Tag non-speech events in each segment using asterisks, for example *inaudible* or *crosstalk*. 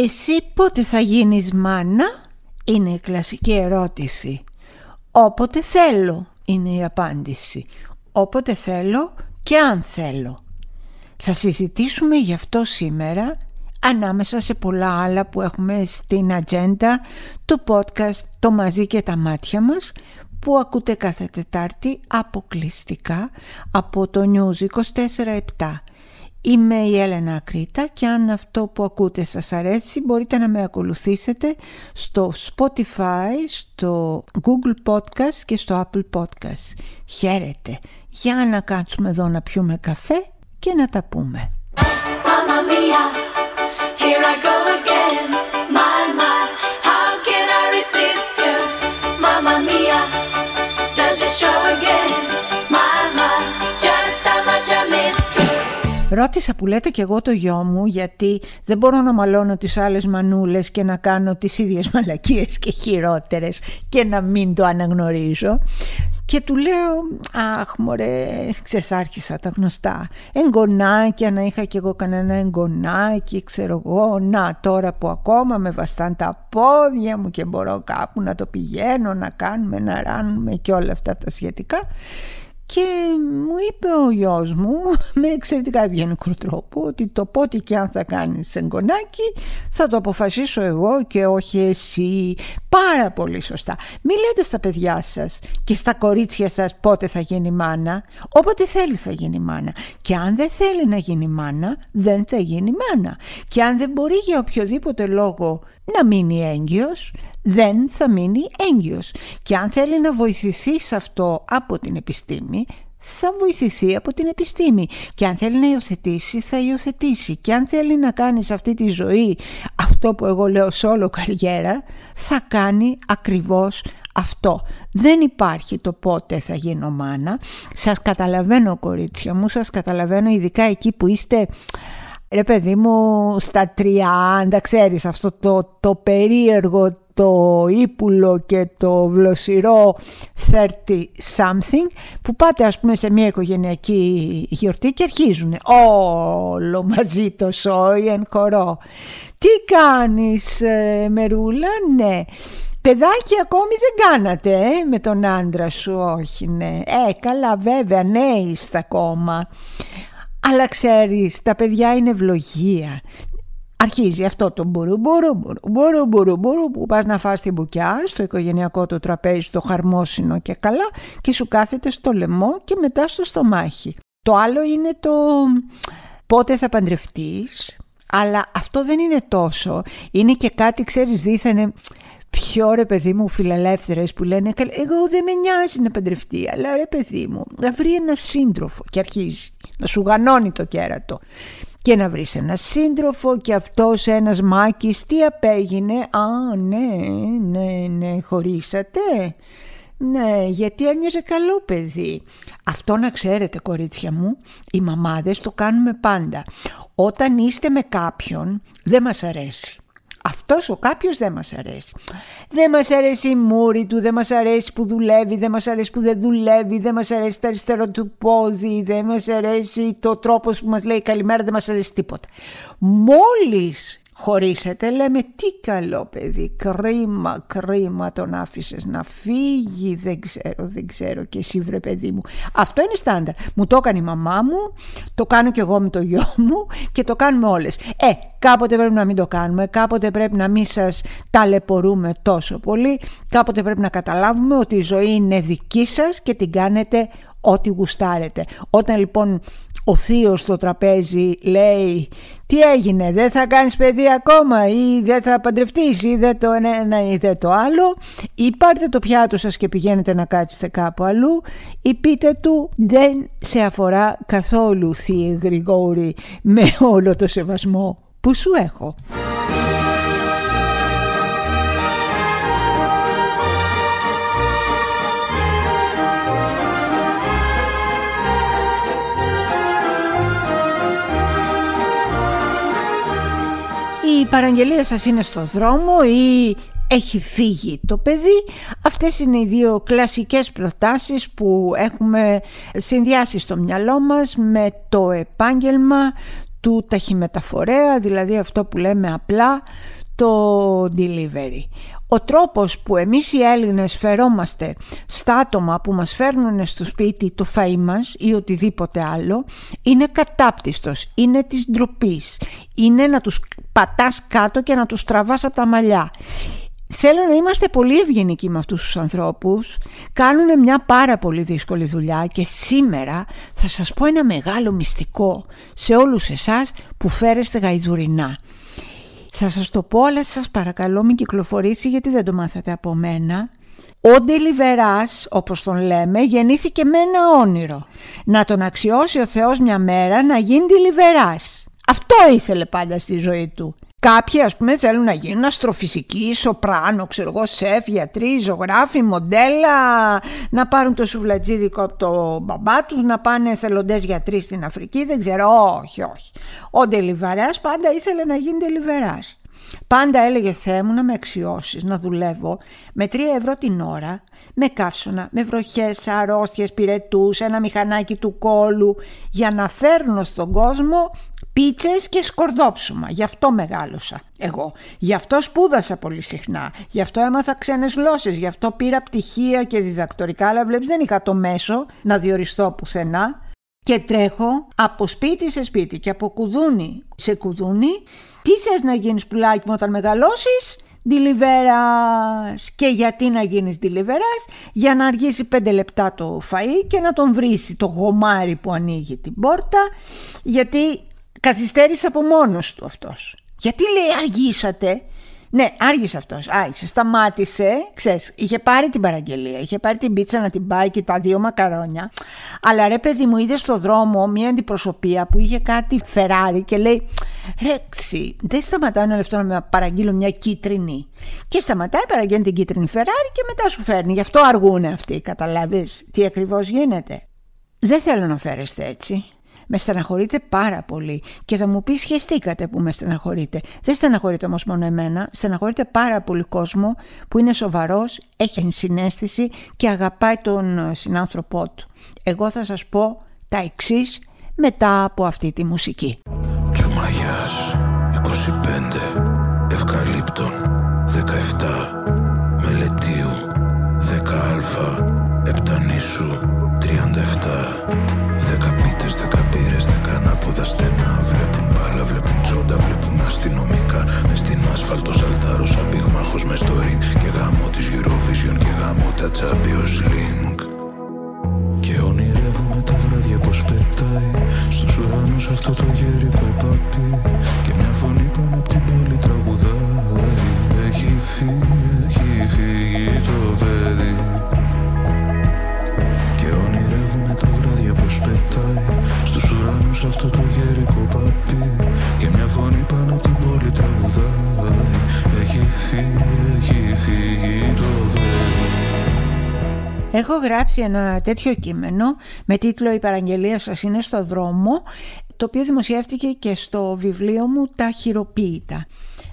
Εσύ πότε θα γίνεις μάνα; Είναι η κλασική ερώτηση. Όποτε θέλω είναι η απάντηση. Όποτε θέλω και αν θέλω. Θα συζητήσουμε γι' αυτό σήμερα ανάμεσα σε πολλά άλλα που έχουμε στην ατζέντα του podcast «Το μαζί και τα μάτια μας» που ακούτε κάθε Τετάρτη αποκλειστικά από το News 24-7. Είμαι η Έλενα Ακρίτα και αν αυτό που ακούτε σας αρέσει μπορείτε να με ακολουθήσετε στο Spotify, στο Google Podcast και στο Apple Podcast. Χαίρετε! Για να κάτσουμε εδώ να πιούμε καφέ και να τα πούμε. here Ρώτησα που λέτε και εγώ το γιο μου γιατί δεν μπορώ να μαλώνω τις άλλες μανούλες και να κάνω τις ίδιες *laughs* μαλακίες και χειρότερες και να μην το αναγνωρίζω και του λέω, αχ μωρέ, ξεσάρχισα τα γνωστά. Εγγονάκια, να είχα κι εγώ κανένα εγγονάκι, ξέρω εγώ. Να, τώρα που ακόμα με βαστάν τα πόδια μου και μπορώ κάπου να το πηγαίνω, να κάνουμε, να ράνουμε και όλα αυτά τα σχετικά. Και μου είπε ο γιος μου *laughs* με εξαιρετικά ευγενικό τρόπο ότι το πότε και αν θα κάνεις εγγονάκι θα το αποφασίσω εγώ και όχι εσύ. Πάρα πολύ σωστά. Μη λέτε στα παιδιά σας και στα κορίτσια σας πότε θα γίνει μάνα. Όποτε θέλει θα γίνει μάνα. Και αν δεν θέλει να γίνει μάνα δεν θα γίνει μάνα. Και αν δεν μπορεί για οποιοδήποτε λόγο να μείνει έγκυος δεν θα μείνει έγκυος. Και αν θέλει να βοηθηθεί σε αυτό από την επιστήμη, θα βοηθηθεί από την επιστήμη. Και αν θέλει να υιοθετήσει, θα υιοθετήσει. Και αν θέλει να κάνει σε αυτή τη ζωή αυτό που εγώ λέω όλο καριέρα, θα κάνει ακριβώς αυτό. Δεν υπάρχει το πότε θα γίνω μάνα. Σας καταλαβαίνω κορίτσια μου, σας καταλαβαίνω ειδικά εκεί που είστε Ρε παιδί μου στα 30 ξέρεις αυτό το, το περίεργο το ύπουλο και το βλοσιρό 30 something που πάτε ας πούμε σε μια οικογενειακή γιορτή και αρχίζουν όλο μαζί το σόι εν χορό. Τι κάνεις ε, Μερούλα, ναι. Παιδάκι ακόμη δεν κάνατε ε, με τον άντρα σου, όχι ναι. Ε, καλά βέβαια, ναι είστε ακόμα. Αλλά ξέρεις, τα παιδιά είναι ευλογία. Αρχίζει αυτό το μπορού μπορού μπορού μπορού μπορού που πας να φας την μπουκιά στο οικογενειακό το τραπέζι, το χαρμόσυνο και καλά και σου κάθεται στο λαιμό και μετά στο στομάχι. Το άλλο είναι το πότε θα παντρευτείς, αλλά αυτό δεν είναι τόσο. Είναι και κάτι, ξέρεις, δίθενε πιο ρε παιδί μου φιλελεύθερες που λένε εγώ δεν με νοιάζει να παντρευτεί αλλά ρε παιδί μου να βρει ένα σύντροφο και αρχίζει να σου γανώνει το κέρατο και να βρεις ένα σύντροφο και αυτός ένας μάκης τι απέγινε; Α ναι ναι ναι χωρίσατε ναι, γιατί ένιωσε καλό παιδί. Αυτό να ξέρετε κορίτσια μου, οι μαμάδες το κάνουμε πάντα. Όταν είστε με κάποιον δεν μας αρέσει. Αυτός ο κάποιος δεν μας αρέσει. Δεν μας αρέσει η μούρη του, δεν μας αρέσει που δουλεύει, δεν μας αρέσει που δεν δουλεύει, δεν μας αρέσει το αριστερό του πόδι, δεν μας αρέσει το τρόπος που μας λέει καλημέρα, δεν μας αρέσει τίποτα. Μόλις χωρίσετε. Λέμε τι καλό παιδί κρίμα κρίμα τον άφησες να φύγει δεν ξέρω δεν ξέρω και εσύ βρε παιδί μου αυτό είναι στάνταρ. Μου το έκανε η μαμά μου το κάνω και εγώ με το γιο μου και το κάνουμε όλες. Ε κάποτε πρέπει να μην το κάνουμε κάποτε πρέπει να μην σας ταλαιπωρούμε τόσο πολύ κάποτε πρέπει να καταλάβουμε ότι η ζωή είναι δική σας και την κάνετε ό,τι γουστάρετε. Όταν λοιπόν ο θείος στο τραπέζι λέει τι έγινε δεν θα κάνεις παιδί ακόμα ή δεν θα παντρευτείς ή δεν το ένα ή δεν το άλλο ή πάρτε το πιάτο σας και πηγαίνετε να κάτσετε κάπου αλλού ή πείτε του δεν σε αφορά καθόλου θεία Γρηγόρη με όλο το σεβασμό που σου έχω. Παραγγελία σας είναι στο δρόμο ή έχει φύγει το παιδί. Αυτές είναι οι δύο κλασικές προτάσεις που έχουμε συνδυάσει στο μυαλό μας με το επάγγελμα του ταχυμεταφορέα, δηλαδή αυτό που λέμε απλά το delivery. Ο τρόπος που εμείς οι Έλληνες φερόμαστε στα άτομα που μας φέρνουν στο σπίτι το φαΐ μας ή οτιδήποτε άλλο είναι κατάπτυστος, είναι της ντροπής. είναι να τους πατάς κάτω και να τους τραβάς από τα μαλλιά. Θέλω να είμαστε πολύ ευγενικοί με αυτούς τους ανθρώπους. Κάνουν μια πάρα πολύ δύσκολη δουλειά και σήμερα θα σας πω ένα μεγάλο μυστικό σε όλους εσάς που φέρεστε γαϊδουρινά. Θα σας το πω αλλά σας παρακαλώ μην κυκλοφορήσει γιατί δεν το μάθατε από μένα. Ο Ντελιβεράς, όπως τον λέμε, γεννήθηκε με ένα όνειρο. Να τον αξιώσει ο Θεός μια μέρα να γίνει Ντελιβεράς. Αυτό ήθελε πάντα στη ζωή του. Κάποιοι ας πούμε θέλουν να γίνουν αστροφυσικοί, σοπράνο, ξέρω εγώ, σεφ, γιατροί, ζωγράφοι, μοντέλα, να πάρουν το σουβλατζίδικο από το μπαμπά τους, να πάνε εθελοντές γιατροί στην Αφρική, δεν ξέρω, όχι, όχι. Ο Ντελιβαράς πάντα ήθελε να γίνει Ντελιβεράς. Πάντα έλεγε Θεέ μου να με αξιώσεις, να δουλεύω με 3 ευρώ την ώρα, με καύσωνα, με βροχές, αρρώστιες, πυρετούς, ένα μηχανάκι του κόλου, για να φέρνω στον κόσμο πίτσες και σκορδόψουμα. Γι' αυτό μεγάλωσα εγώ. Γι' αυτό σπούδασα πολύ συχνά. Γι' αυτό έμαθα ξένες γλώσσες. Γι' αυτό πήρα πτυχία και διδακτορικά. Αλλά βλέπεις δεν είχα το μέσο να διοριστώ πουθενά. Και τρέχω από σπίτι σε σπίτι και από κουδούνι σε κουδούνι. Τι θες να γίνεις πουλάκι μου όταν μεγαλώσεις; Ντιλιβέρας. Και γιατί να γίνεις ντιλιβέρας; Για να αργήσει πέντε λεπτά το φαΐ και να τον βρίσει το γομάρι που ανοίγει την πόρτα. Γιατί καθυστέρησε από μόνος του αυτός. Γιατί λέει αργήσατε. Ναι, άργησε αυτός, άργησε, σταμάτησε, ξέρεις, είχε πάρει την παραγγελία, είχε πάρει την πίτσα να την πάει και τα δύο μακαρόνια. Αλλά ρε παιδί μου είδες στο δρόμο μια αντιπροσωπεία που είχε κάτι φεράρι και λέει «Ρέξι, δεν σταματάει ένα λεπτό να με παραγγείλω μια κίτρινη». Και σταματάει, παραγγέλνει την κίτρινη φεράρι και μετά σου φέρνει. Γι' αυτό αργούνε αυτοί, καταλάβεις τι ακριβώς γίνεται. Δεν θέλω να φέρεστε έτσι με στεναχωρείτε πάρα πολύ και θα μου πεις σχεστήκατε που με στεναχωρείτε. Δεν στεναχωρείτε όμως μόνο εμένα, στεναχωρείτε πάρα πολύ κόσμο που είναι σοβαρός, έχει συνέστηση και αγαπάει τον ε, συνάνθρωπό του. Εγώ θα σας πω τα εξής μετά από αυτή τη μουσική. Τσουμαγιάς 25 Ευκαλύπτων 17 Μελετίου 10α Επτανήσου ανάποδα στενά Βλέπουν μπάλα, βλέπουν τσόντα, βλέπουν αστυνομικά. Μες στην άσφαλτο σαλτάρος σαν πυγμάχος μες στο ring. Και γάμο της Eurovision και γάμο τα Champions League. Και ονειρεύουμε τα βράδια πως πετάει Στους ουρανούς αυτό το γέρικο πάπι Και μια φωνή πάνω από την πόλη τραγουδάει. Έχει φύγει, έχει φύγει το παιδί Στους ουρανούς αυτό το γερικό παπί Και μια φωνή πάνω από την πόλη τραγουδάει. Έχει φύγει, έχει φύγει το Έχω γράψει ένα τέτοιο κείμενο με τίτλο «Η παραγγελία σας είναι στο δρόμο» το οποίο δημοσιεύτηκε και στο βιβλίο μου «Τα χειροποίητα».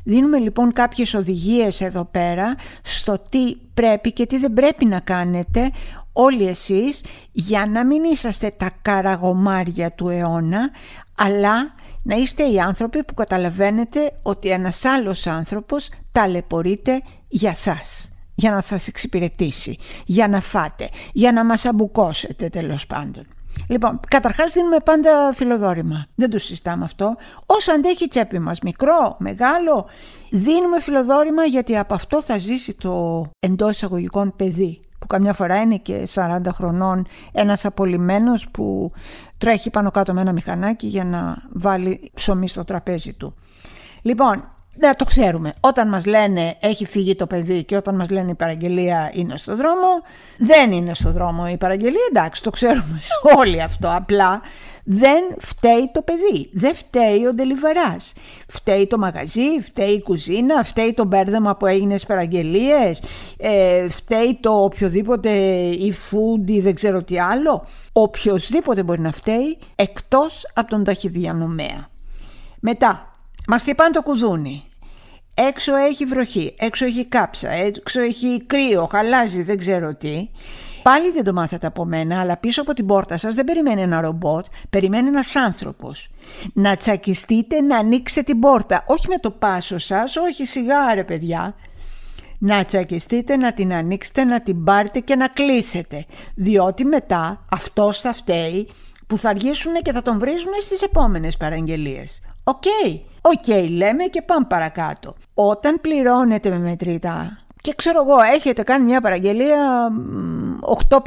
Δίνουμε λοιπόν κάποιες οδηγίες εδώ πέρα στο τι πρέπει και τι δεν πρέπει να κάνετε όλοι εσείς για να μην είσαστε τα καραγομάρια του αιώνα αλλά να είστε οι άνθρωποι που καταλαβαίνετε ότι ένας άλλος άνθρωπος ταλαιπωρείται για σας για να σας εξυπηρετήσει, για να φάτε, για να μας αμπουκώσετε τέλος πάντων. Λοιπόν, καταρχάς δίνουμε πάντα φιλοδόρημα. Δεν το συζητάμε αυτό. Όσο αντέχει η τσέπη μας, μικρό, μεγάλο, δίνουμε φιλοδόρημα γιατί από αυτό θα ζήσει το εντός εισαγωγικών παιδί που καμιά φορά είναι και 40 χρονών ένας απολυμμένος που τρέχει πάνω κάτω με ένα μηχανάκι για να βάλει ψωμί στο τραπέζι του. Λοιπόν, δεν το ξέρουμε. Όταν μας λένε έχει φύγει το παιδί και όταν μας λένε η παραγγελία είναι στο δρόμο, δεν είναι στο δρόμο η παραγγελία, εντάξει το ξέρουμε *laughs* όλοι αυτό. Απλά δεν φταίει το παιδί, δεν φταίει ο ντελιβεράς. Φταίει το μαγαζί, φταίει η κουζίνα, φταίει το μπέρδεμα που έγινες στις παραγγελίες, ε, φταίει το οποιοδήποτε e-food ή δεν ξέρω τι άλλο. Οποιοδήποτε μπορεί να φταίει εκτός από τον ταχυδιανομέα. Μετά, μας χτυπάνε το κουδούνι. Έξω έχει βροχή, έξω έχει κάψα, έξω έχει κρύο, χαλάζει, δεν ξέρω τι. Πάλι δεν το μάθατε από μένα, αλλά πίσω από την πόρτα σας δεν περιμένει ένα ρομπότ, περιμένει ένας άνθρωπος. Να τσακιστείτε να ανοίξετε την πόρτα, όχι με το πάσο σας, όχι σιγά ρε παιδιά. Να τσακιστείτε, να την ανοίξετε, να την πάρετε και να κλείσετε. Διότι μετά αυτός θα φταίει που θα αργήσουν και θα τον βρίζουν στις επόμενες παραγγελίες. OK, okay. OK okay, λέμε και πάμε παρακάτω. Όταν πληρώνετε με μετρητά και ξέρω εγώ έχετε κάνει μια παραγγελία 8.50.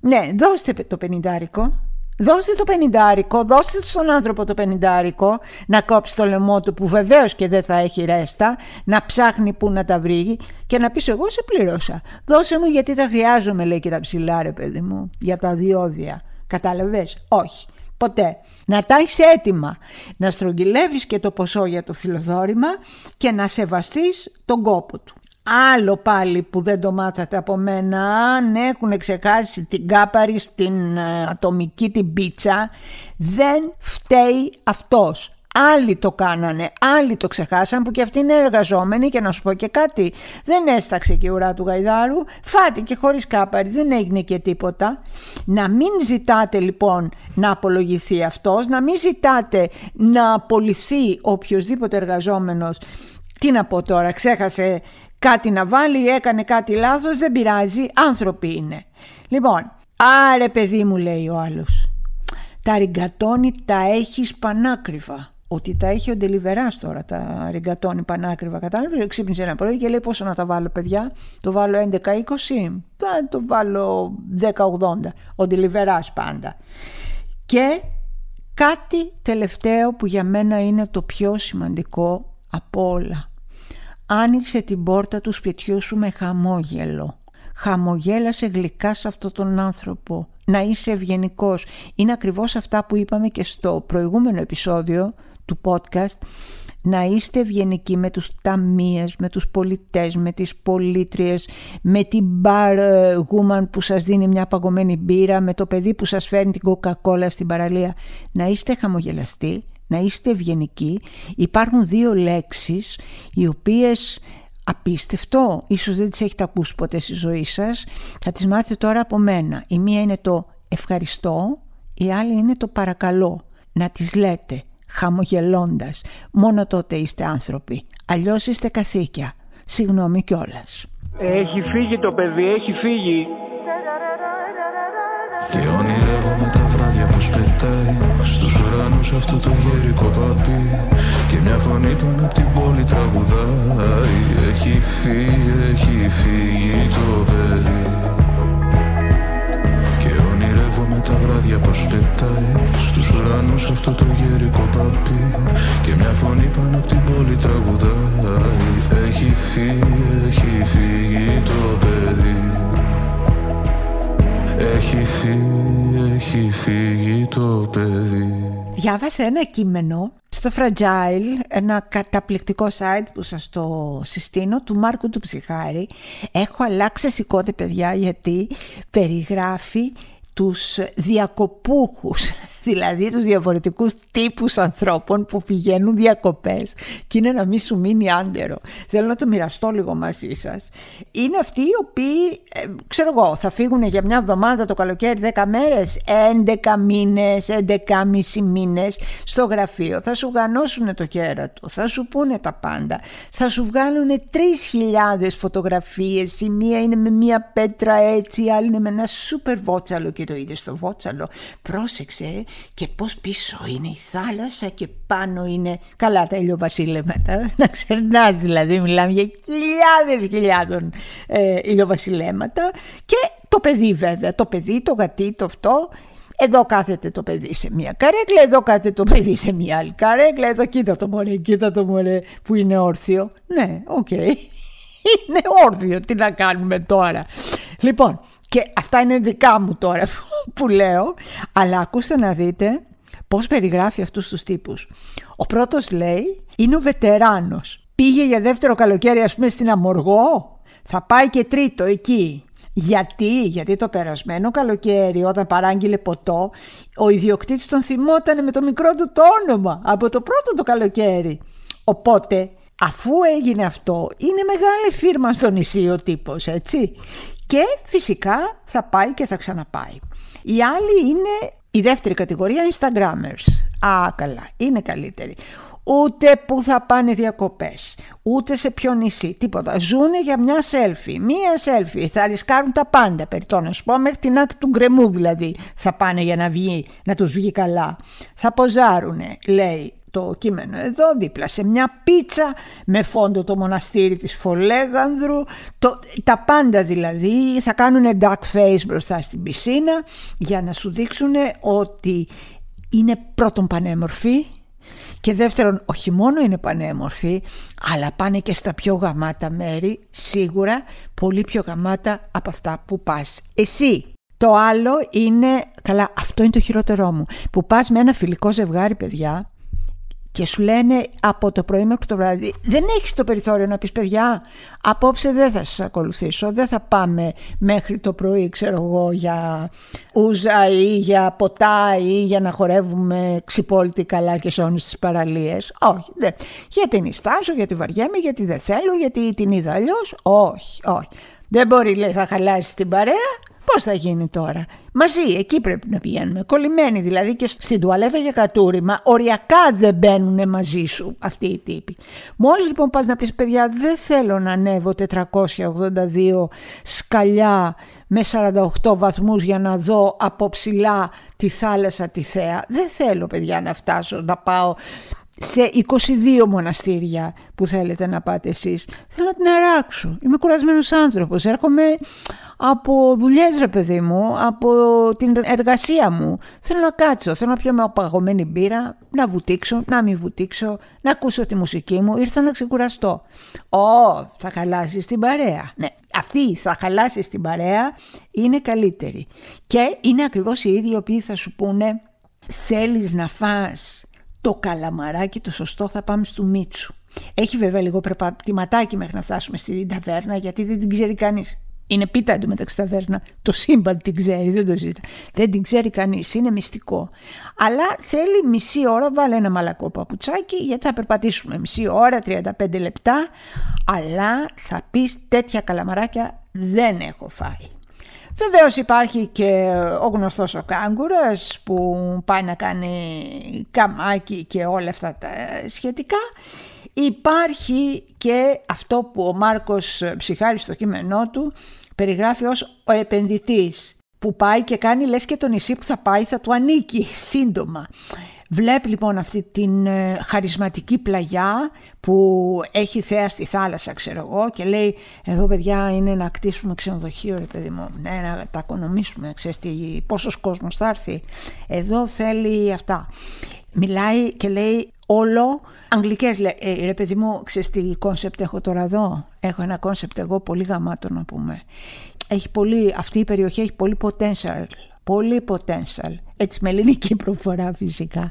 Ναι, δώστε το πενιντάρικο. Δώστε το πενιντάρικο, δώστε στον άνθρωπο το πενιντάρικο να κόψει το λαιμό του που βεβαίως και δεν θα έχει ρέστα, να ψάχνει που να τα βρει και να πεις εγώ σε πλήρωσα. Δώσε μου γιατί τα χρειάζομαι λέει και τα ψιλά ρε παιδί μου για τα διόδια. Κατάλαβες, όχι. Ποτέ. Να τα έχεις έτοιμα. Να στρογγυλεύεις και το ποσό για το φιλοδόρημα και να σεβαστείς τον κόπο του. Άλλο πάλι που δεν το μάθατε από μένα, αν έχουν ξεχάσει την κάπαρη στην ε, ατομική την πίτσα, δεν φταίει αυτός. Άλλοι το κάνανε, άλλοι το ξεχάσαν που και αυτοί είναι εργαζόμενοι και να σου πω και κάτι. Δεν έσταξε και η ουρά του γαϊδάρου, φάτε και χωρίς κάπαρη, δεν έγινε και τίποτα. Να μην ζητάτε λοιπόν να απολογηθεί αυτός, να μην ζητάτε να απολυθεί οποιοδήποτε εργαζόμενος. Τι να πω τώρα, ξέχασε κάτι να βάλει, έκανε κάτι λάθος, δεν πειράζει, άνθρωποι είναι. Λοιπόν, άρε παιδί μου λέει ο άλλος, τα ριγκατόνι τα έχεις πανάκριβα. Ότι τα έχει ο Ντελιβεράς τώρα, τα ριγκατόνι πανάκριβα. Κατάλαβες, ξύπνησε ένα πρωί και λέει πόσο να τα βάλω παιδιά; Το βάλω 11-20, θα το βάλω 10-80. Ο Ντελιβεράς πάντα. Και κάτι τελευταίο που για μένα είναι το πιο σημαντικό από όλα. Άνοιξε την πόρτα του σπιτιού σου με χαμόγελο. Χαμογέλασε γλυκά σε αυτόν τον άνθρωπο. Να είσαι ευγενικός. Είναι ακριβώς αυτά που είπαμε και στο προηγούμενο επεισόδιο του podcast. Να είστε ευγενικοί με τους ταμείες, με τους πολιτές, με τις πολίτριες, με την bar woman που σας δίνει μια παγωμένη μπύρα, με το παιδί που σας φέρνει την κοκακόλα στην παραλία. Να είστε χαμογελαστοί, να είστε ευγενικοί. Υπάρχουν δύο λέξεις οι οποίες απίστευτο, ίσως δεν τις έχετε ακούσει ποτέ στη ζωή σας, θα τις μάθετε τώρα από μένα. Η μία είναι το ευχαριστώ, η άλλη είναι το παρακαλώ. Να τις λέτε χαμογελώντας. Μόνο τότε είστε άνθρωποι. Αλλιώς είστε καθήκια. Συγγνώμη κιόλας. Έχει φύγει το παιδί, έχει φύγει. Και ονειρεύομαι τα βράδια πως πετάει Στους ουρανούς αυτό το γέρικο παπί Και μια φωνή πάνω απ' την πόλη τραγουδάει Έχει φύγει, έχει φύγει το παιδί τα βράδια πως πετάει Στους ουρανούς αυτό το γέρικο παπί Και μια φωνή πάνω απ' την πόλη τραγουδάει Έχει φύγει, έχει φύγει το παιδί έχει φύγει, έχει φύγει το παιδί. Διάβασα ένα κείμενο στο Fragile, ένα καταπληκτικό site που σας το συστήνω, του Μάρκου του Ψυχάρη. Έχω αλλάξει σηκώτε παιδιά γιατί περιγράφει τους διακοπούχους, δηλαδή τους διαφορετικούς τύπους ανθρώπων που πηγαίνουν διακοπές και είναι να μην σου μείνει άντερο. Θέλω να το μοιραστώ λίγο μαζί σας. Είναι αυτοί οι οποίοι, ε, ξέρω εγώ, θα φύγουν για μια εβδομάδα το καλοκαίρι 10 μέρες, 11 μήνες, 11,5 μήνες στο γραφείο. Θα σου γανώσουν το κέρατο, θα σου πούνε τα πάντα. Θα σου βγάλουν 3.000 φωτογραφίες, η μία είναι με μια πέτρα έτσι, η άλλη είναι με ένα σούπερ βότσαλο και το είδε στο βότσαλο. Πρόσεξε και πώς πίσω είναι η θάλασσα και πάνω είναι καλά τα ηλιοβασιλέματα. Να ξερνάς δηλαδή, μιλάμε για χιλιάδες χιλιάδων ε, ηλιοβασιλέματα και το παιδί βέβαια, το παιδί, το γατί, το αυτό εδώ κάθεται το παιδί σε μία καρέκλα, εδώ κάθεται το παιδί σε μία άλλη καρέκλα, εδώ κοίτα το μωρέ, κοίτα το μωρέ που είναι όρθιο. Ναι, OK. Okay. *laughs* Είναι όρθιο, τι να κάνουμε τώρα. Λοιπόν, και αυτά είναι δικά μου τώρα *laughs* που λέω, αλλά ακούστε να δείτε πώς περιγράφει αυτούς τους τύπους. Ο πρώτος λέει είναι ο βετεράνος. Πήγε για δεύτερο καλοκαίρι ας πούμε στην Αμοργό, θα πάει και τρίτο εκεί. Γιατί, γιατί το περασμένο καλοκαίρι όταν παράγγειλε ποτό, ο ιδιοκτήτης τον θυμόταν με το μικρό του το όνομα από το πρώτο το καλοκαίρι. Οπότε, αφού έγινε αυτό, είναι μεγάλη φίρμα στο νησί ο τύπος, έτσι Και φυσικά θα πάει και θα ξαναπάει. Η άλλη είναι η δεύτερη κατηγορία Instagrammers. Α, καλά, είναι καλύτερη. Ούτε που θα πάνε διακοπές, ούτε σε ποιο νησί, τίποτα. Ζούνε για μια selfie, μία selfie. Θα ρισκάρουν τα πάντα, περί να σου πω, μέχρι την άκρη του γκρεμού δηλαδή θα πάνε για να, βγει, να τους βγει καλά. Θα ποζάρουνε, λέει το κείμενο εδώ δίπλα σε μια πίτσα με φόντο το μοναστήρι της Φολέγανδρου. Το, τα πάντα δηλαδή θα κάνουν dark face μπροστά στην πισίνα για να σου δείξουν ότι είναι πρώτον πανέμορφοι και δεύτερον όχι μόνο είναι πανέμορφοι αλλά πάνε και στα πιο γαμάτα μέρη σίγουρα πολύ πιο γαμάτα από αυτά που πας εσύ. Το άλλο είναι, καλά αυτό είναι το χειρότερό μου, που πας με ένα φιλικό ζευγάρι παιδιά και σου λένε από το πρωί μέχρι το βράδυ δεν έχεις το περιθώριο να πεις παιδιά απόψε δεν θα σας ακολουθήσω δεν θα πάμε μέχρι το πρωί ξέρω εγώ για ούζα ή για ποτά ή για να χορεύουμε ξυπόλυτη καλά και σε όλες τις παραλίες όχι δεν. γιατί νιστάζω, γιατί βαριέμαι, γιατί δεν θέλω γιατί την είδα αλλιώς. όχι, όχι δεν μπορεί λέει θα χαλάσει την παρέα Πώς θα γίνει τώρα; Μαζί, εκεί πρέπει να πηγαίνουμε. Κολλημένοι δηλαδή και στην τουαλέτα για κατούριμα, οριακά δεν μπαίνουν μαζί σου αυτοί οι τύποι. Μόλις λοιπόν πας να πεις παιδιά δεν θέλω να ανέβω 482 σκαλιά με 48 βαθμούς για να δω από ψηλά τη θάλασσα τη θέα. Δεν θέλω παιδιά να φτάσω να πάω σε 22 μοναστήρια που θέλετε να πάτε εσείς. Θέλω να την αράξω. Είμαι κουρασμένος άνθρωπος. Έρχομαι από δουλειές ρε παιδί μου, από την εργασία μου. Θέλω να κάτσω, θέλω να πιω με απαγωμένη μπύρα, να βουτήξω, να μην βουτήξω, να ακούσω τη μουσική μου. Ήρθα να ξεκουραστώ. Ω, θα χαλάσεις την παρέα. Ναι, αυτή θα χαλάσεις την παρέα είναι καλύτερη. Και είναι ακριβώς οι ίδιοι οι οποίοι θα σου πούνε θέλεις να φας το καλαμαράκι το σωστό θα πάμε στο Μίτσου. Έχει βέβαια λίγο περπατηματάκι μέχρι να φτάσουμε στην ταβέρνα γιατί δεν την ξέρει κανείς. Είναι πίτα εντωμεταξύ ταβέρνα. Το σύμπαν την ξέρει, δεν το ζητά. Δεν την ξέρει κανείς, είναι μυστικό. Αλλά θέλει μισή ώρα, βάλε ένα μαλακό παπουτσάκι, γιατί θα περπατήσουμε μισή ώρα, 35 λεπτά. Αλλά θα πεις τέτοια καλαμαράκια δεν έχω φάει. Βεβαίως υπάρχει και ο γνωστός ο κάγκουρας που πάει να κάνει καμάκι και όλα αυτά τα σχετικά. Υπάρχει και αυτό που ο Μάρκος Ψυχάρης στο κείμενό του περιγράφει ως ο επενδυτής που πάει και κάνει λες και το νησί που θα πάει θα του ανήκει σύντομα. Βλέπει λοιπόν αυτή την ε, χαρισματική πλαγιά που έχει θέα στη θάλασσα ξέρω εγώ και λέει εδώ παιδιά είναι να κτίσουμε ξενοδοχείο ρε παιδί μου, ναι, να τα οικονομήσουμε, ξέρεις τι, πόσος κόσμος θα έρθει. Εδώ θέλει αυτά. Μιλάει και λέει όλο Αγγλικές λέει, ε, ρε παιδί μου, ξέρεις τι concept έχω τώρα εδώ. Έχω ένα concept εγώ πολύ γαμάτο να πούμε. Έχει πολύ, αυτή η περιοχή έχει πολύ potential πολύ potential. Έτσι με ελληνική προφορά φυσικά.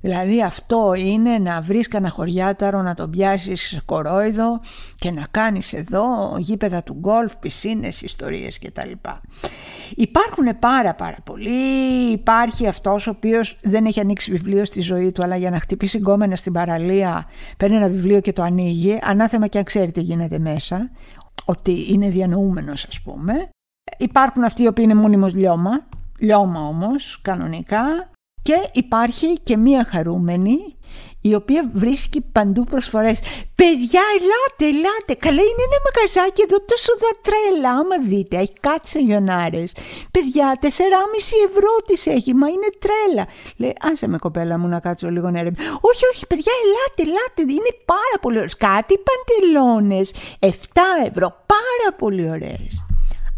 Δηλαδή αυτό είναι να βρεις κανένα χωριάταρο, να τον πιάσεις κορόιδο και να κάνεις εδώ γήπεδα του γκολφ, πισίνες, ιστορίες κτλ. Υπάρχουν πάρα πάρα πολλοί. Υπάρχει αυτός ο οποίος δεν έχει ανοίξει βιβλίο στη ζωή του αλλά για να χτυπήσει γκόμενα στην παραλία παίρνει ένα βιβλίο και το ανοίγει ανάθεμα και αν ξέρει τι γίνεται μέσα ότι είναι διανοούμενος ας πούμε. Υπάρχουν αυτοί οι οποίοι είναι μόνιμος λιώμα λιώμα όμως κανονικά και υπάρχει και μία χαρούμενη η οποία βρίσκει παντού προσφορές. Παιδιά, ελάτε, ελάτε. Καλά, είναι ένα μαγαζάκι εδώ τόσο τρέλα. Άμα δείτε, έχει κάτι σε γιονάρες. Παιδιά, 4,5 ευρώ τη έχει, μα είναι τρέλα. Λέει, άσε με κοπέλα μου να κάτσω λίγο να Όχι, όχι, παιδιά, ελάτε, ελάτε. Είναι πάρα πολύ ωραίες. Κάτι παντελόνες. 7 ευρώ. Πάρα πολύ ωραίες.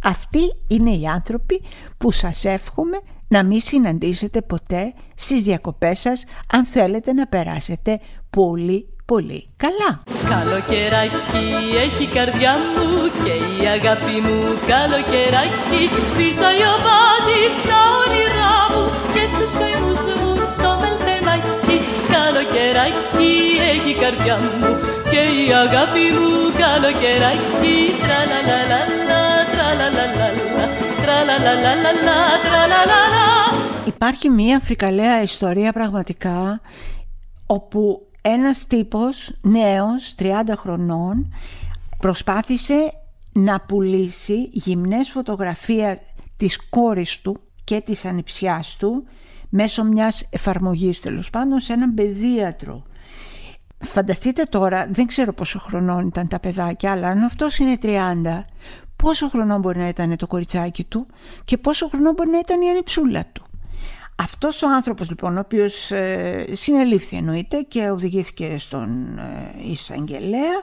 Αυτοί είναι οι άνθρωποι που σας εύχομαι να μην συναντήσετε ποτέ στις διακοπές σας αν θέλετε να περάσετε πολύ πολύ καλά. Καλοκαιράκι έχει καρδιά μου και η αγάπη μου. Καλοκαιράκι πισάει ο πάτης στα όνειρά μου. Και στους καημούς μου το μελτεμάκι Καλοκαιράκι έχει καρδιά μου και η αγάπη μου. Καλοκαιράκι τραλαλαλαλα Υπάρχει μία φρικαλαία ιστορία πραγματικά όπου ένας τύπος νέος 30 χρονών προσπάθησε να πουλήσει γυμνές φωτογραφία της κόρης του και της ανιψιάς του μέσω μιας εφαρμογής τέλος πάντων σε έναν παιδίατρο. Φανταστείτε τώρα, δεν ξέρω πόσο χρονών ήταν τα παιδάκια, αλλά αν αυτός είναι 30, πόσο χρονών μπορεί να ήταν το κοριτσάκι του και πόσο χρονών μπορεί να ήταν η ανιψούλα του. Αυτός ο άνθρωπος λοιπόν, ο οποίος ε, συνελήφθη εννοείται και οδηγήθηκε στον ε, εισαγγελέα,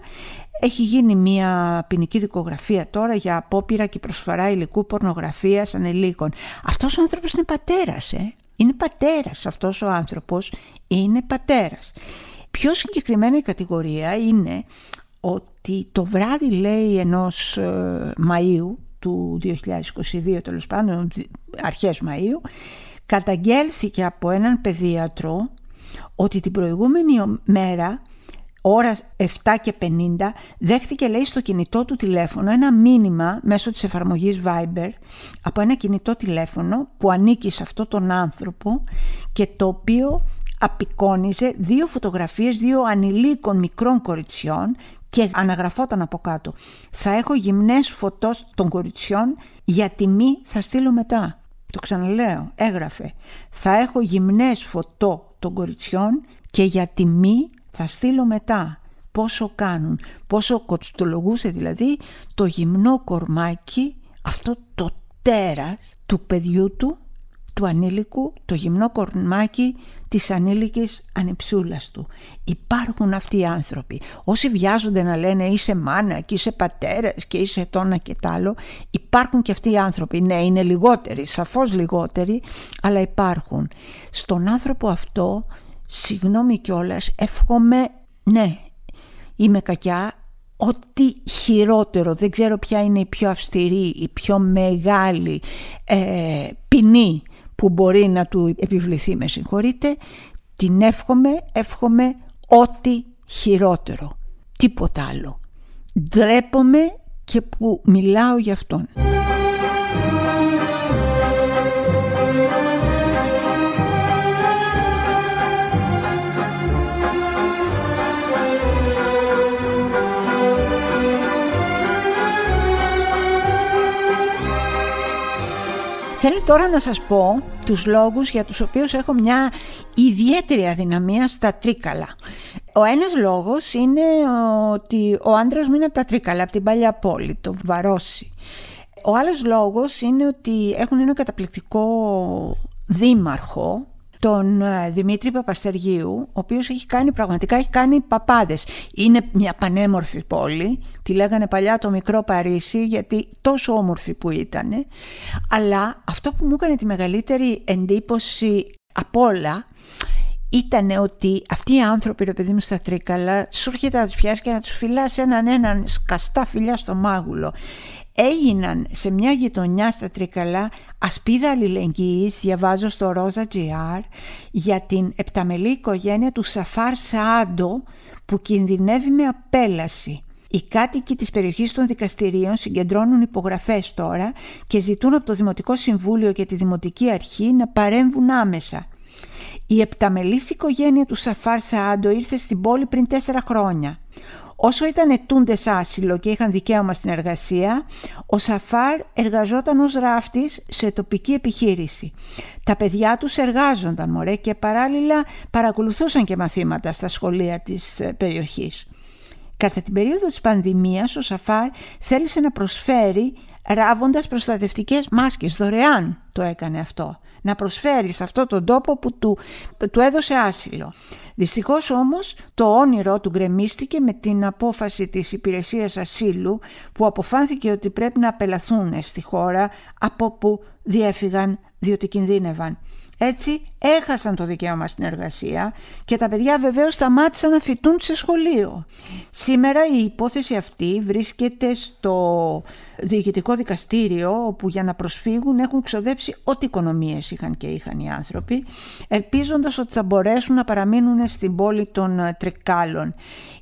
έχει γίνει μια ποινική δικογραφία τώρα για απόπειρα και προσφορά υλικού πορνογραφίας ανελίκων. Αυτός ο άνθρωπος είναι πατέρας, ε. Είναι πατέρας αυτός ο άνθρωπος, είναι πατέρας. Πιο συγκεκριμένα η κατηγορία είναι ότι το βράδυ λέει ενός ε, Μαΐου του 2022 τέλος πάντων αρχές Μαΐου καταγγέλθηκε από έναν παιδίατρο ότι την προηγούμενη μέρα ώρας 7 και 50 δέχτηκε λέει στο κινητό του τηλέφωνο ένα μήνυμα μέσω της εφαρμογής Viber από ένα κινητό τηλέφωνο που ανήκει σε αυτόν τον άνθρωπο και το οποίο απεικόνιζε δύο φωτογραφίες δύο ανηλίκων μικρών κοριτσιών και αναγραφόταν από κάτω. «Θα έχω γυμνές φωτός των κοριτσιών για τιμή θα στείλω μετά». Το ξαναλέω, έγραφε. «Θα έχω γυμνές φωτό των κοριτσιών και για τιμή θα στείλω μετά πόσο κάνουν, πόσο κοστολογούσε δηλαδή το γυμνό κορμάκι, αυτό το τέρας του παιδιού του, του ανήλικου, το γυμνό κορμάκι της ανήλικης ανεψούλας του. Υπάρχουν αυτοί οι άνθρωποι. Όσοι βιάζονται να λένε είσαι μάνα και είσαι πατέρας και είσαι τόνα και τ' άλλο, υπάρχουν και αυτοί οι άνθρωποι. Ναι, είναι λιγότεροι, σαφώς λιγότεροι, αλλά υπάρχουν. Στον άνθρωπο αυτό συγγνώμη κιόλας, εύχομαι, ναι, είμαι κακιά, ό,τι χειρότερο, δεν ξέρω ποια είναι η πιο αυστηρή, η πιο μεγάλη ε, ποινή που μπορεί να του επιβληθεί, με συγχωρείτε, την εύχομαι, εύχομαι ό,τι χειρότερο, τίποτα άλλο. Ντρέπομαι και που μιλάω για αυτόν. Τώρα να σας πω τους λόγους για τους οποίους έχω μια ιδιαίτερη αδυναμία στα τρίκαλα. Ο ένας λόγος είναι ότι ο άντρας μου είναι από τα τρίκαλα, από την παλιά πόλη, το Βαρόσι. Ο άλλος λόγος είναι ότι έχουν ένα καταπληκτικό δήμαρχο τον ε, Δημήτρη Παπαστεργίου, ο οποίος έχει κάνει πραγματικά έχει κάνει παπάδες. Είναι μια πανέμορφη πόλη, τη λέγανε παλιά το μικρό Παρίσι γιατί τόσο όμορφη που ήταν. Αλλά αυτό που μου έκανε τη μεγαλύτερη εντύπωση από όλα ήταν ότι αυτοί οι άνθρωποι, ρε παιδί μου στα τρίκαλα, σου έρχεται να τους πιάσεις και να τους φυλάς έναν έναν σκαστά φιλιά στο μάγουλο έγιναν σε μια γειτονιά στα Τρικαλά ασπίδα αλληλεγγύης, διαβάζω στο Ρόζα GR, για την επταμελή οικογένεια του Σαφάρ Σαάντο που κινδυνεύει με απέλαση. Οι κάτοικοι της περιοχής των δικαστηρίων συγκεντρώνουν υπογραφές τώρα και ζητούν από το Δημοτικό Συμβούλιο και τη Δημοτική Αρχή να παρέμβουν άμεσα. Η επταμελής οικογένεια του Σαφάρ Σαάντο ήρθε στην πόλη πριν τέσσερα χρόνια. Όσο ήταν ετούντες άσυλο και είχαν δικαίωμα στην εργασία, ο Σαφάρ εργαζόταν ως ράφτης σε τοπική επιχείρηση. Τα παιδιά τους εργάζονταν μωρέ και παράλληλα παρακολουθούσαν και μαθήματα στα σχολεία της ε, περιοχής. Κατά την περίοδο της πανδημίας ο Σαφάρ θέλησε να προσφέρει ράβοντας προστατευτικές μάσκες, δωρεάν το έκανε αυτό να προσφέρει σε αυτό τον τόπο που του, του έδωσε άσυλο. Δυστυχώς όμως το όνειρο του γκρεμίστηκε με την απόφαση της υπηρεσίας ασύλου που αποφάνθηκε ότι πρέπει να απελαθούν στη χώρα από που διέφυγαν διότι κινδύνευαν. Έτσι έχασαν το δικαίωμα στην εργασία και τα παιδιά βεβαίως σταμάτησαν να φοιτούν σε σχολείο. Σήμερα η υπόθεση αυτή βρίσκεται στο διοικητικό δικαστήριο όπου για να προσφύγουν έχουν ξοδέψει ό,τι οικονομίες είχαν και είχαν οι άνθρωποι ελπίζοντας ότι θα μπορέσουν να παραμείνουν στην πόλη των Τρικάλων.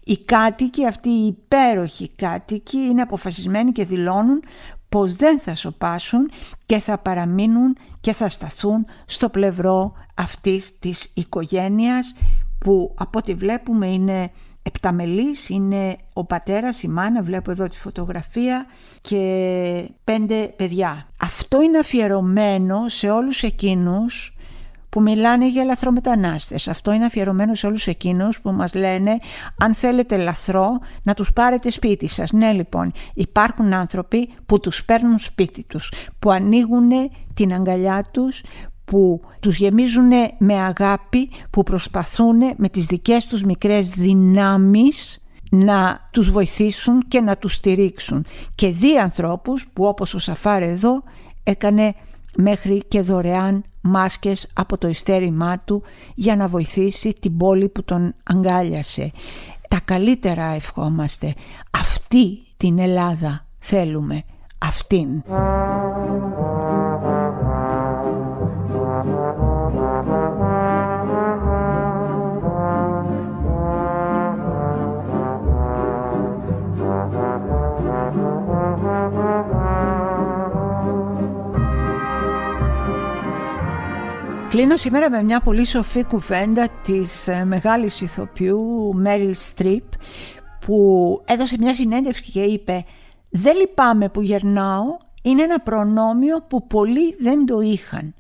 Οι κάτοικοι, αυτοί οι υπέροχοι κάτοικοι είναι αποφασισμένοι και δηλώνουν πως δεν θα σοπάσουν και θα παραμείνουν και θα σταθούν στο πλευρό αυτής της οικογένειας που από ό,τι βλέπουμε είναι επταμελής είναι ο πατέρας, η μάνα, βλέπω εδώ τη φωτογραφία και πέντε παιδιά. Αυτό είναι αφιερωμένο σε όλους εκείνους που μιλάνε για λαθρομετανάστες. Αυτό είναι αφιερωμένο σε όλους εκείνους που μας λένε αν θέλετε λαθρό να τους πάρετε σπίτι σας. Ναι λοιπόν υπάρχουν άνθρωποι που τους παίρνουν σπίτι τους, που ανοίγουν την αγκαλιά τους, που τους γεμίζουν με αγάπη, που προσπαθούν με τις δικές τους μικρές δυνάμεις να τους βοηθήσουν και να τους στηρίξουν. Και δει ανθρώπους που όπως ο Σαφάρ εδώ έκανε μέχρι και δωρεάν μάσκες από το ιστέρημά του για να βοηθήσει την πόλη που τον αγκάλιασε. Τα καλύτερα ευχόμαστε. Αυτή την Ελλάδα θέλουμε. Αυτήν. Κλείνω σήμερα με μια πολύ σοφή κουβέντα της ε, μεγάλης ηθοποιού Μέριλ Στριπ που έδωσε μια συνέντευξη και είπε «Δεν λυπάμαι που γερνάω, είναι ένα προνόμιο που πολλοί δεν το είχαν».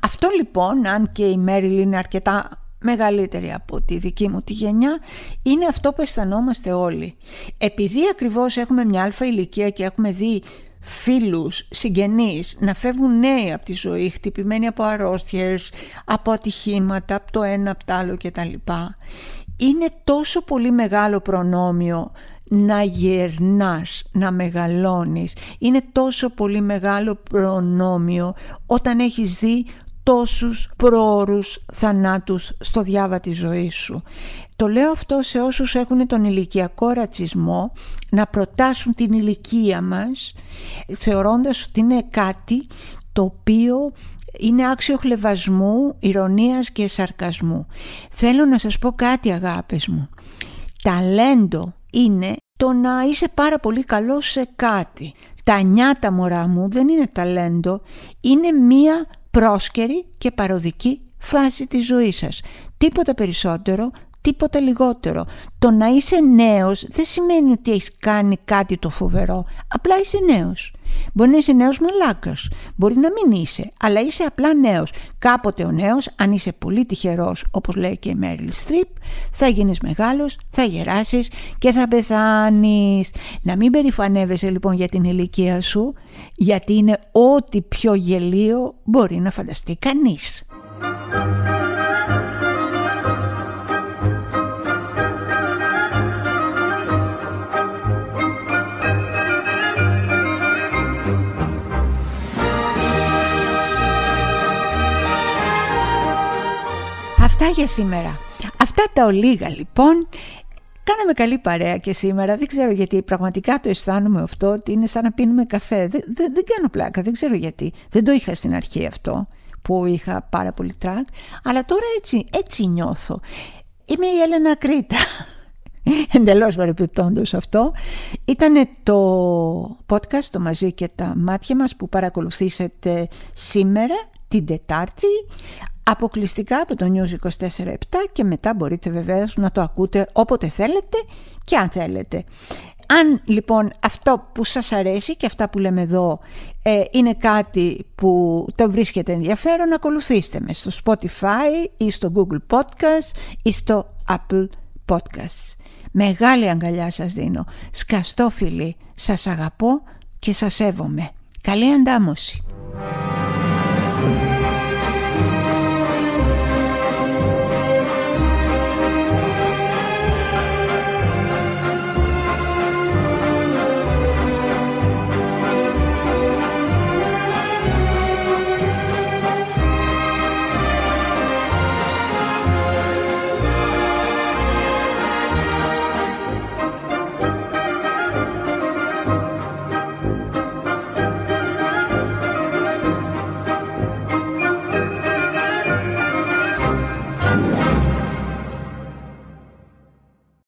Αυτό λοιπόν, αν και η Μέριλ είναι αρκετά μεγαλύτερη από τη δική μου τη γενιά, είναι αυτό που αισθανόμαστε όλοι. Επειδή ακριβώς έχουμε μια αλφα ηλικία και έχουμε δει φίλους, συγγενείς να φεύγουν νέοι από τη ζωή χτυπημένοι από αρρώστιες, από ατυχήματα, από το ένα, από το άλλο κτλ. Είναι τόσο πολύ μεγάλο προνόμιο να γερνάς, να μεγαλώνεις. Είναι τόσο πολύ μεγάλο προνόμιο όταν έχεις δει τόσους προώρους θανάτους στο διάβα της ζωής σου. Το λέω αυτό σε όσους έχουν τον ηλικιακό ρατσισμό να προτάσουν την ηλικία μας θεωρώντας ότι είναι κάτι το οποίο είναι άξιο χλεβασμού, ηρωνίας και σαρκασμού. Θέλω να σας πω κάτι αγάπες μου. Ταλέντο είναι το να είσαι πάρα πολύ καλός σε κάτι. Τα νιάτα μωρά μου δεν είναι ταλέντο, είναι μία πρόσκαιρη και παροδική φάση της ζωής σας. Τίποτα περισσότερο, τίποτα λιγότερο. Το να είσαι νέος δεν σημαίνει ότι έχεις κάνει κάτι το φοβερό. Απλά είσαι νέος. Μπορεί να είσαι νέος μαλάκας. Μπορεί να μην είσαι, αλλά είσαι απλά νέος. Κάποτε ο νέος, αν είσαι πολύ τυχερός, όπως λέει και η Μέριλ Στριπ, θα γίνεις μεγάλος, θα γεράσεις και θα πεθάνεις. Να μην περηφανεύεσαι λοιπόν για την ηλικία σου, γιατί είναι ό,τι πιο γελίο μπορεί να φανταστεί κανείς. Για σήμερα. Αυτά τα ολίγα λοιπόν. Κάναμε καλή παρέα και σήμερα. Δεν ξέρω γιατί πραγματικά το αισθάνομαι αυτό ότι είναι σαν να πίνουμε καφέ. Δεν, δεν, δεν κάνω πλάκα. Δεν ξέρω γιατί. Δεν το είχα στην αρχή αυτό που είχα πάρα πολύ τρακ. Αλλά τώρα έτσι, έτσι νιώθω. Είμαι η Έλενα Κρήτα. *laughs* Εντελώς παρεπιπτόντως αυτό. Ήταν το podcast το μαζί και τα μάτια μας που παρακολουθήσετε σήμερα την Τετάρτη αποκλειστικά από το News 24-7 και μετά μπορείτε βεβαίως να το ακούτε όποτε θέλετε και αν θέλετε. Αν λοιπόν αυτό που σας αρέσει και αυτά που λέμε εδώ ε, είναι κάτι που το βρίσκεται ενδιαφέρον, ακολουθήστε με στο Spotify ή στο Google Podcast ή στο Apple Podcast. Μεγάλη αγκαλιά σας δίνω. Σκαστό φιλί. Σας αγαπώ και σας σέβομαι. Καλή αντάμωση.